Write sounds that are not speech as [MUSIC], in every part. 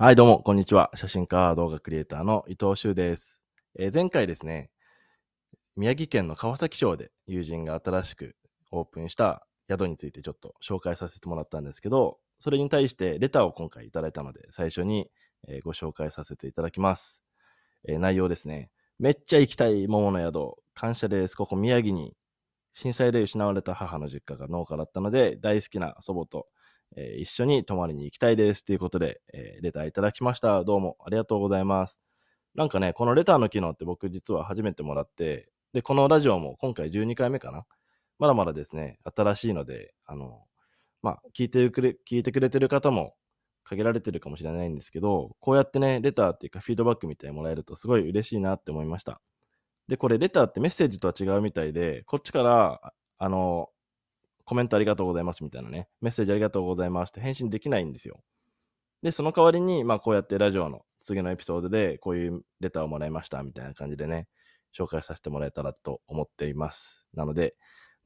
はい、どうも、こんにちは。写真家、動画クリエイターの伊藤修です。えー前回ですね、宮城県の川崎町で友人が新しくオープンした宿についてちょっと紹介させてもらったんですけど、それに対してレターを今回いただいたので、最初に、えご紹介させていただきます。えー内容ですね。めっちゃ行きたい桃の宿、感謝です。ここ宮城に震災で失われた母の実家が農家だったので、大好きな祖母とえー一緒に泊まりに行きたいですということで、えーレターいただきました。どうもありがとうございます。なんかね、このレターの機能って僕実は初めてもらって、で、このラジオも今回12回目かな？まだまだですね、新しいので、あの、まあ、聞いてくれ、聞いてくれてる方も限られてるかもしれないんですけど、こうやってね、レターっていうかフィードバックみたいにもらえるとすごい嬉しいなって思いました。で、これレターってメッセージとは違うみたいで、こっちから、ああの、コメントありがとうございますみたいなね、メッセージありがとうございますって返信できないんですよ。で、その代わりに、まあ、こうやってラジオの次のエピソードで、こういうレターをもらいましたみたいな感じでね、紹介させてもらえたらと思っています。なので、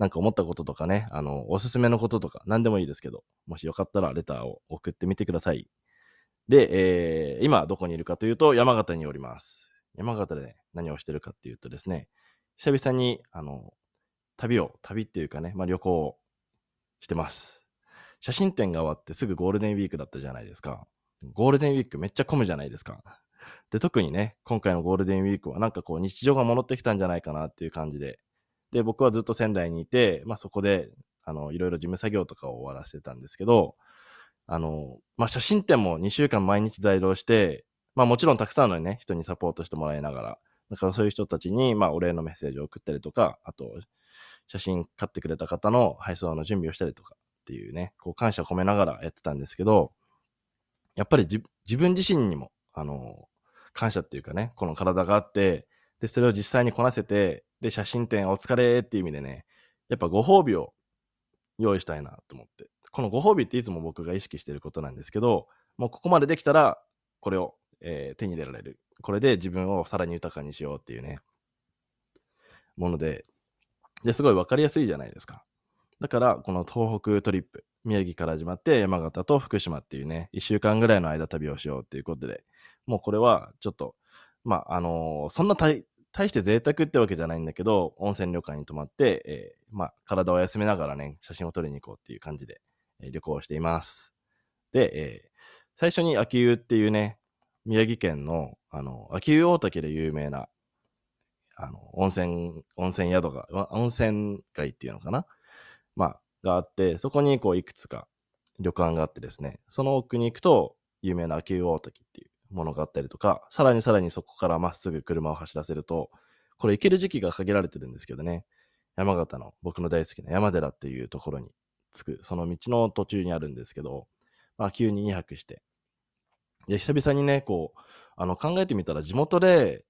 なんか思ったこととかね、あの、おすすめのこととか、何でもいいですけど、もしよかったらレターを送ってみてください。で、えー今どこにいるかというと、山形におります。山形で、ね、何をしてるかっていうとですね、久々に、あの、旅を、旅っていうかね、まあ、旅行をしてます。写真展が終わってすぐゴールデンウィークだったじゃないですか。ゴールデンウィークめっちゃ混むじゃないですか。で、特にね、今回のゴールデンウィークはなんかこう日常が戻ってきたんじゃないかなっていう感じで。で、僕はずっと仙台にいて、まあそこで、あの、いろいろ事務作業とかを終わらせてたんですけど、あの、まあ写真展も2週間毎日在労して、まあもちろんたくさんのね、人にサポートしてもらいながら、だからそういう人たちに、まあお礼のメッセージを送ったりとか、あと、写真買ってくれた方の配送の準備をしたりとかっていうね、こう感謝を込めながらやってたんですけど、やっぱり自分自身にも、あの、感謝っていうかね、この体があって、で、それを実際にこなせて、で、写真展お疲れっていう意味でね、やっぱご褒美を用意したいなと思って。このご褒美っていつも僕が意識してることなんですけど、もうここまでできたら、これを、えー手に入れられる。これで自分をさらに豊かにしようっていうね、もので、で、すごいわかりやすいじゃないですか。だから、この東北トリップ、宮城から始まって山形と福島っていうね、1週間ぐらいの間旅をしようっていうことで、もうこれはちょっと、まあ、あのーそんな大して贅沢ってわけじゃないんだけど、温泉旅館に泊まって、えーまあ、体を休めながらね、写真を撮りに行こうっていう感じで、えー旅行をしています。で、え最初に秋湯っていうね、宮城県の、あの、秋湯大竹で有名な、あの、温泉、温泉宿が、温泉街っていうのかな？まあ、があって、そこにこう、いくつか旅館があってですね、その奥に行くと、有名な秋湯大滝っていうものがあったりとか、さらにさらにそこからまっすぐ車を走らせると、これ行ける時期が限られてるんですけどね、山形の僕の大好きな山寺っていうところに着く、その道の途中にあるんですけど、まあ、急に2泊して、で、久々にね、こう、あの、考えてみたら地元で、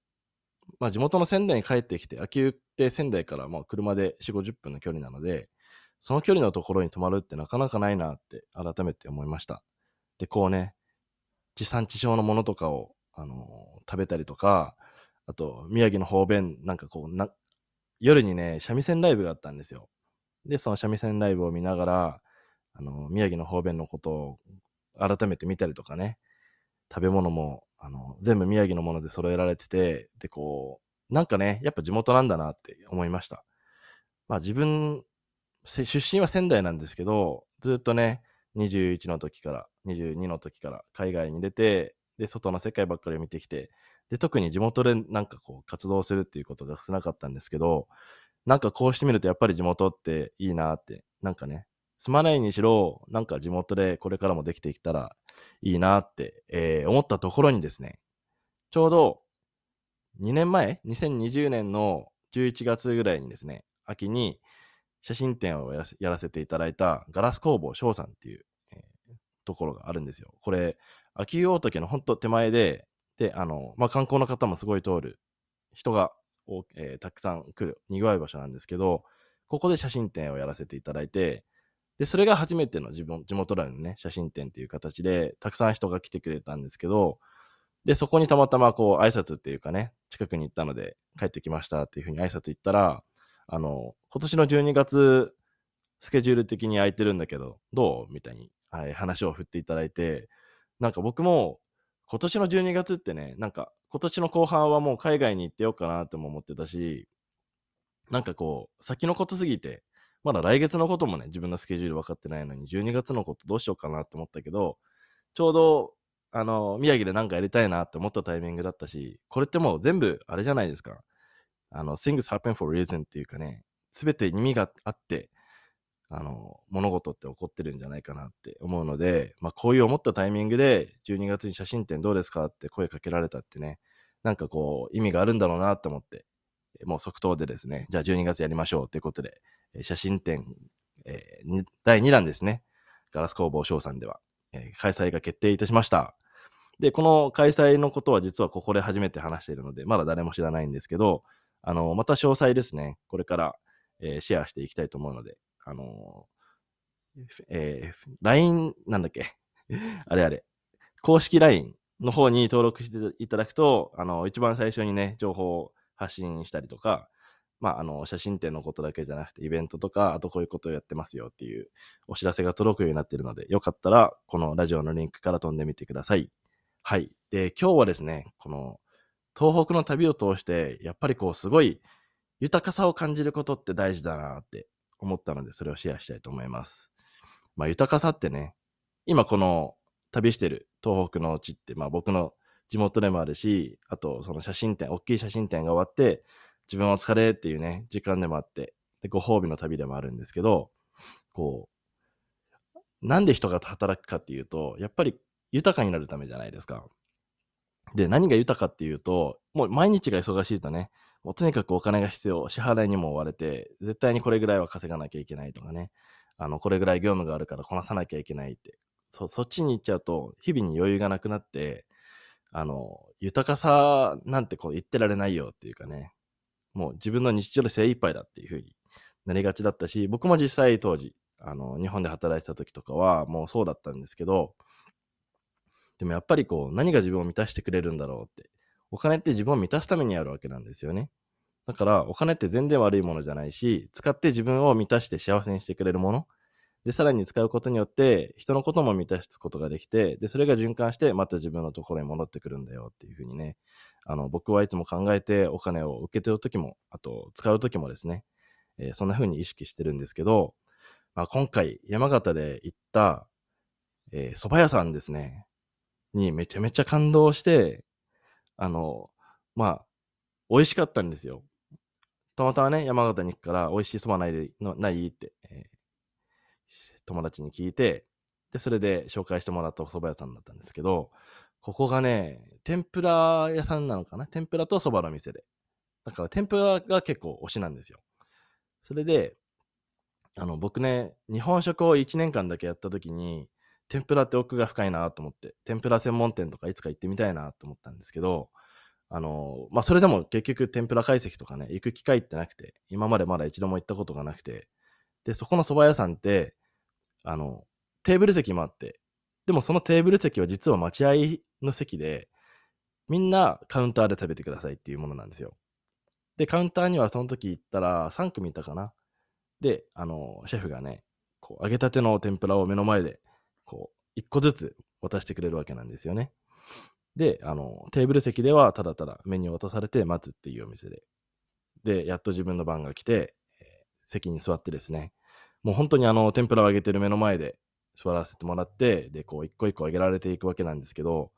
まあ、地元の仙台に帰ってきて、秋湯って仙台からまあ車で4、50分の距離なので、その距離のところに泊まるってなかなかないなって改めて思いました。で、こうね、地産地消のものとかを、あのー食べたりとか、あと、宮城の方便、なんかこうな、夜にね、三味線ライブがあったんですよ。で、その三味線ライブを見ながら、あのー宮城の方便のことを改めて見たりとかね、食べ物も、あの、全部宮城のもので揃えられてて、で、こう、なんかね、やっぱ地元なんだなって思いました。まあ自分、出身は仙台なんですけど、ずっとね、21の時から、22の時から海外に出て、で、外の世界ばっかり見てきて、で、特に地元でなんかこう活動するっていうことが少なかったんですけど、なんかこうしてみるとやっぱり地元っていいなって、なんかね、住まないにしろ、なんか地元でこれからもできてきたらいいなって、えー思ったところにですね、ちょうど2年前、2020年の11月ぐらいにですね、秋に写真展をやらせやらせていただいたガラス工房翔さんっていう、えーところがあるんですよ。これ、秋湯大竹のほんと手前で、で、あの、まあ、観光の方もすごい通る、人が、えーたくさん来る、賑わい場所なんですけど、ここで写真展をやらせていただいて、で、それが初めての自分地元でのね、写真展っていう形で、たくさん人が来てくれたんですけど、で、そこにたまたまこう挨拶っていうかね、近くに行ったので、帰ってきましたっていうふうに挨拶行ったら、あの、今年の12月、スケジュール的に空いてるんだけど、どう？みたいに、はい、話を振っていただいて、なんか僕も、今年の12月ってね、なんか今年の後半はもう海外に行ってようかなとも思ってたし、なんかこう、先のことすぎて、まだ来月のこともね、自分のスケジュール分かってないのに、12月のことどうしようかなと思ったけど、ちょうど、あの、宮城で何かやりたいなって思ったタイミングだったし、これってもう全部、あれじゃないですか。あの、things happen for reason っていうかね、すべて意味があって、あの、物事って起こってるんじゃないかなって思うので、まあ、こういう思ったタイミングで、12月に写真展どうですかって声かけられたってね、なんかこう、意味があるんだろうなって思って、もう即答でですね、じゃあ12月やりましょうということで、写真展、えー、第2弾ですね、ガラス工房翔さんでは、えー、開催が決定いたしました。で、この開催のことは実はここで初めて話しているので、まだ誰も知らないんですけど、あの、また詳細ですね、これから、えー、シェアしていきたいと思うので、あのえー、LINE なんだっけ？[LAUGHS] あれあれ、公式 LINE の方に登録していただくと、あの、一番最初にね、情報を発信したりとか、まあ、あの、写真展のことだけじゃなくて、イベントとか、あとこういうことをやってますよっていうお知らせが届くようになっているので、よかったら、このラジオのリンクから飛んでみてください。はい。で、今日はですね、この、東北の旅を通して、やっぱりこう、すごい豊かさを感じることって大事だなって思ったので、それをシェアしたいと思います。まあ、豊かさってね、今この旅してる東北の地って、まあ僕の地元でもあるし、あとその写真展、大きい写真展が終わって、自分お疲れっていうね、時間でもあって、で、ご褒美の旅でもあるんですけど、こう、なんで人が働くかっていうと、やっぱり豊かになるためじゃないですか。で、何が豊かっていうと、もう毎日が忙しいとね、もうとにかくお金が必要、支払いにも追われて、絶対にこれぐらいは稼がなきゃいけないとかね、あの、これぐらい業務があるからこなさなきゃいけないって、そ、そっちに行っちゃうと、日々に余裕がなくなって、あの、豊かさなんてこう言ってられないよっていうかね、もう自分の日常で精一杯だっていうふうになりがちだったし、僕も実際当時、あの、日本で働いてた時とかはもうそうだったんですけど、でもやっぱりこう、何が自分を満たしてくれるんだろうって。お金って自分を満たすためにあるわけなんですよね。だから、お金って全然悪いものじゃないし、使って自分を満たして幸せにしてくれるもの。で、さらに使うことによって、人のことも満たすことができて、で、それが循環して、また自分のところに戻ってくるんだよっていうふうにね、あの、僕はいつも考えてお金を受け取るときも、あと、使うときもですね、えー、そんなふうに意識してるんですけど、まあ、今回、山形で行った、えー、蕎麦屋さんですね、にめちゃめちゃ感動して、あの、まあ、美味しかったんですよ。たまたまね、山形に行くから、美味しいそばないのないって、え、友達に聞いて、で、それで紹介してもらったお蕎麦屋さんだったんですけど、ここがね、天ぷら屋さんなのかな？天ぷらと蕎麦の店で。だから天ぷらが結構推しなんですよ。それで、あの、僕ね、日本食を1年間だけやった時に、天ぷらって奥が深いなと思って、天ぷら専門店とかいつか行ってみたいなと思ったんですけど、あの、まあ、それでも結局天ぷら解析とかね、行く機会ってなくて、今までまだ一度も行ったことがなくて、で、そこの蕎麦屋さんって、あの、テーブル席もあって、でもそのテーブル席は実は待合の席で、みんなカウンターで食べてくださいっていうものなんですよ。で、カウンターにはその時行ったら3組いたかな。で、あの、シェフがね、こう揚げたての天ぷらを目の前で、こう、1個ずつ渡してくれるわけなんですよね。で、あの、テーブル席ではただただメニューを渡されて待つっていうお店で。で、やっと自分の番が来て、えー、席に座ってですね、もう本当にあの、天ぷらを揚げてる目の前で座らせてもらって、で、こう、一個一個揚げられていくわけなんですけど、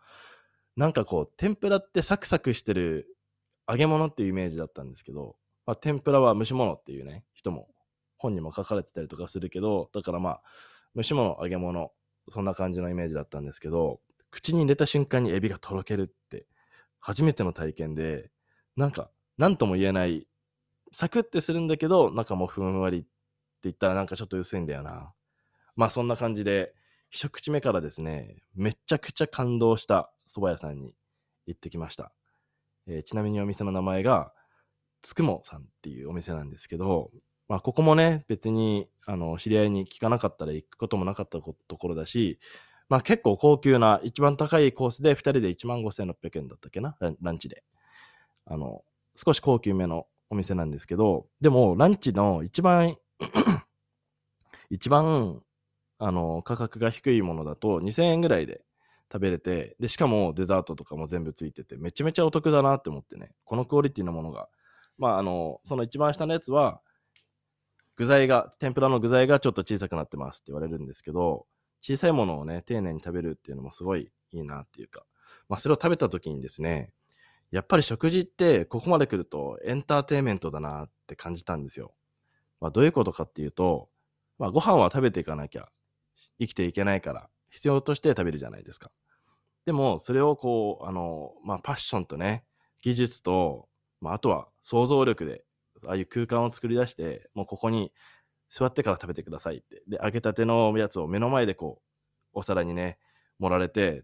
なんかこう、天ぷらってサクサクしてる揚げ物っていうイメージだったんですけど、まあ、天ぷらは蒸し物っていうね、人も本にも書かれてたりとかするけど、だからまあ、蒸し物、揚げ物、そんな感じのイメージだったんですけど、口に入れた瞬間にエビがとろけるって、初めての体験で、なんか、なんとも言えない、サクってするんだけど、中もふんわりって言ったらなんかちょっと薄いんだよな。まあそんな感じで、一口目からですね、めちゃくちゃ感動した蕎麦屋さんに行ってきました。えー、ちなみにお店の名前が、つくもさんっていうお店なんですけど、まあここもね、別に、あの、知り合いに聞かなかったら行くこともなかったところだし、まあ結構高級な、一番高いコースで2人で1万5600円だったっけな？ランチで。あの、少し高級めのお店なんですけど、でもランチの一番 [CLEARS THROAT] 一番、あの、価格が低いものだと2000円ぐらいで食べれて、で、しかもデザートとかも全部ついてて、めちゃめちゃお得だなって思ってね、このクオリティのものが、まあ、あの、その一番下のやつは、具材が、天ぷらの具材がちょっと小さくなってますって言われるんですけど、小さいものをね、丁寧に食べるっていうのもすごいいいなっていうか、まあ、それを食べた時にですね、やっぱり食事ってここまで来るとエンターテインメントだなって感じたんですよ。まあ、どういうことかっていうと、まあ、ご飯は食べていかなきゃ生きていけないから必要として食べるじゃないですか。でも、それをこう、あの、まあ、パッションとね、技術と、まあ、あとは想像力で、ああいう空間を作り出して、もうここに座ってから食べてくださいって。で、揚げたてのやつを目の前でこう、お皿にね、盛られて、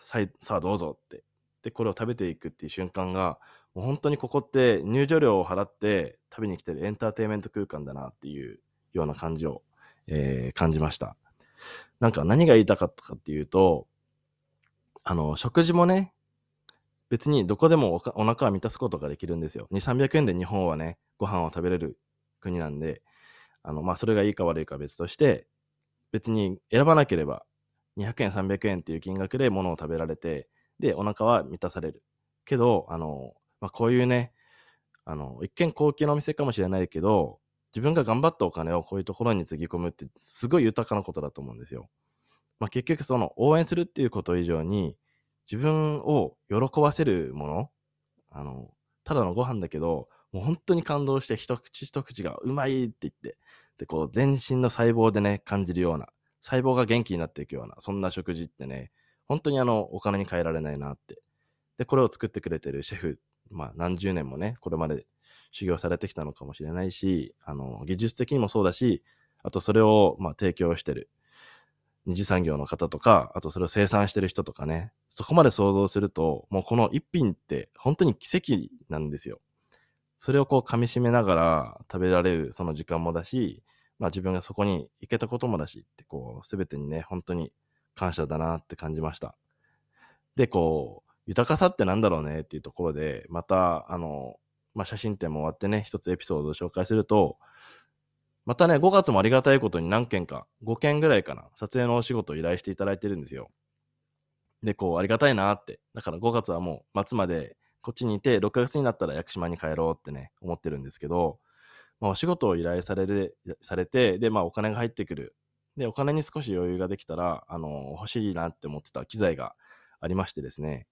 さあどうぞって。で、これを食べていくっていう瞬間が、もう本当にここって入場料を払って食べに来てるエンターテインメント空間だなっていうような感じを、えー、感じました。なんか何が言いたかったかっていうと、あの、食事もね、別にどこでもお腹は満たすことができるんですよ。2、300円で日本はね、ご飯を食べれる国なんで、あの、まあ、それがいいか悪いか別として、別に選ばなければ、200円、300円っていう金額で物を食べられて、で、お腹は満たされる。けど、あの、まあ、こういうね、あの、一見高級なお店かもしれないけど、自分が頑張ったお金をこういうところにつぎ込むってすごい豊かなことだと思うんですよ。まあ、結局その応援するっていうこと以上に自分を喜ばせるもの、あの、ただのご飯だけど、もう本当に感動して一口一口がうまいって言って、で、こう全身の細胞でね、感じるような、細胞が元気になっていくような、そんな食事ってね、本当にあの、お金に換えられないなって。で、これを作ってくれてるシェフ、まあ何十年もね、これまで修行されてきたのかもしれないし、あの、技術的にもそうだし、あとそれを、まあ、提供してる二次産業の方とか、あとそれを生産してる人とかね、そこまで想像すると、もうこの一品って本当に奇跡なんですよ。それをこう噛み締めながら食べられるその時間もだし、まあ自分がそこに行けたこともだしってこう、すべてにね、本当に感謝だなって感じました。で、こう、豊かさってなんだろうね？っていうところで、また、あの、まあ、写真展も終わってね、一つエピソードを紹介すると、またね、5月もありがたいことに何件か、5件ぐらいかな、撮影のお仕事を依頼していただいてるんですよ。で、こう、ありがたいなって。だから5月はもう末までこっちにいて、6月になったら屋久島に帰ろうってね、思ってるんですけど、まあ、お仕事を依頼される、されて、で、まあ、お金が入ってくる。で、お金に少し余裕ができたら、あの、欲しいなって思ってた機材がありましてですね、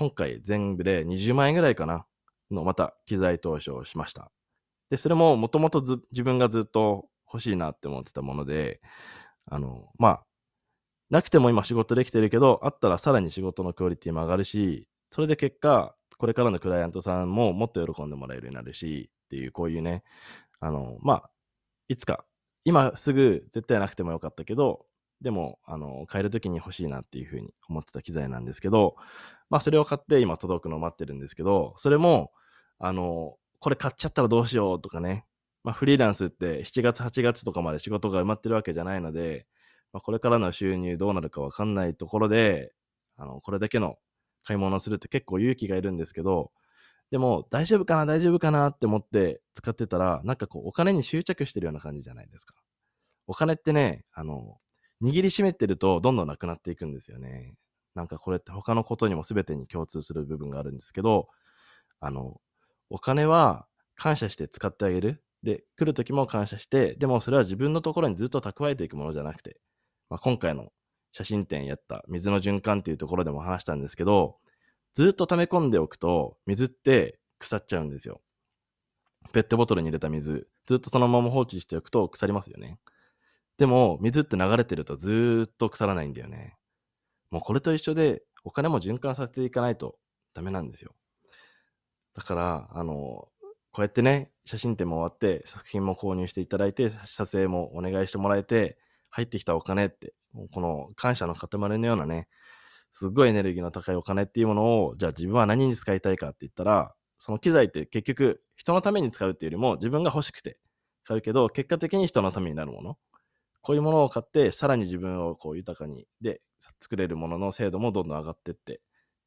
今回全部で20万円ぐらいかな、のまた機材投資をしました。で、それももともと自分がずっと欲しいなって思ってたもので、あの、まあ、なくても今仕事できてるけど、あったらさらに仕事のクオリティも上がるし、それで結果、これからのクライアントさんももっと喜んでもらえるようになるし、っていう、こういうね、あの、まあ、いつか、今すぐ絶対なくてもよかったけど、でも、あの、買える時に欲しいなっていうふうに思ってた機材なんですけど、まあ、それを買って今届くのを待ってるんですけど、それも、あの、これ買っちゃったらどうしようとかね、まあ、フリーランスって7月、8月とかまで仕事が埋まってるわけじゃないので、まあ、これからの収入どうなるかわかんないところで、あの、これだけの買い物をするって結構勇気がいるんですけど、でも、大丈夫かな、大丈夫かなって思って使ってたら、なんかこう、お金に執着してるような感じじゃないですか。お金ってね、あの、握りしめてるとどんどんなくなっていくんですよね。なんかこれって他のことにも全てに共通する部分があるんですけど、あの、お金は感謝して使ってあげる。で、来る時も感謝して、でもそれは自分のところにずっと蓄えていくものじゃなくて、まあ、今回の写真展やった水の循環っていうところでも話したんですけど、ずっと溜め込んでおくと、水って腐っちゃうんですよ。ペットボトルに入れた水、ずっとそのまま放置しておくと腐りますよね。でも、水って流れてるとずっと腐らないんだよね。もうこれと一緒で、お金も循環させていかないとダメなんですよ。だから、あの、こうやってね、写真展も終わって、作品も購入していただいて、撮影もお願いしてもらえて、入ってきたお金って、この感謝の塊のようなね、すっごいエネルギーの高いお金っていうものを、じゃあ自分は何に使いたいかって言ったら、その機材って結局人のために使うっていうよりも自分が欲しくて買うけど、結果的に人のためになるもの。こういうものを買って、さらに自分をこう豊かに、で、作れるものの精度もどんどん上がってって、っ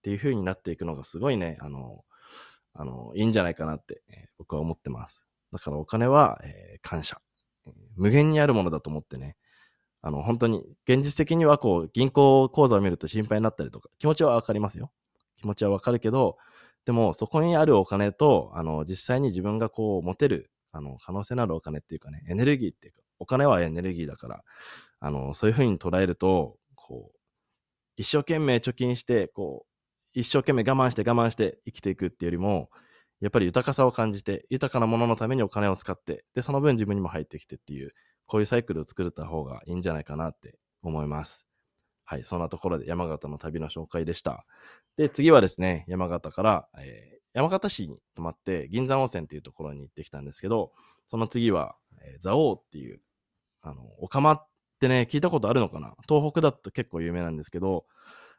ていう風になっていくのがすごいね、あの、あの、いいんじゃないかなって、えー、僕は思ってます。だからお金は、えー、感謝、無限にあるものだと思ってね、あの、本当に、現実的にはこう、銀行口座を見ると心配になったりとか、気持ちはわかりますよ。気持ちはわかるけど、でも、そこにあるお金と、あの、実際に自分がこう、持てる、あの、可能性のあるお金っていうかね、エネルギーっていうか、お金はエネルギーだから、あの、そういうふうに捉えると、こう、一生懸命貯金して、こう、一生懸命我慢して我慢して生きていくっていうよりも、やっぱり豊かさを感じて、豊かなもののためにお金を使って、で、その分自分にも入ってきてっていう、こういうサイクルを作れた方がいいんじゃないかなって思います。はい、そんなところで山形の旅の紹介でした。で、次はですね、山形から、えー、山形市に泊まって銀山温泉っていうところに行ってきたんですけど、その次は、えー、蔵王っていう、あの、お釜ってね、聞いたことあるのかな？東北だと結構有名なんですけど、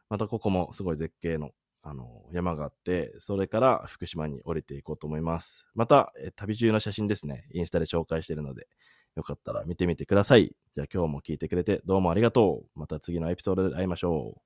またここもすごい絶景のあの山があって、それから福島に降りていこうと思います。また、え旅中の写真ですね、インスタで紹介してるので、よかったら見てみてください。じゃあ今日も聞いてくれてどうもありがとう。また次のエピソードで会いましょう。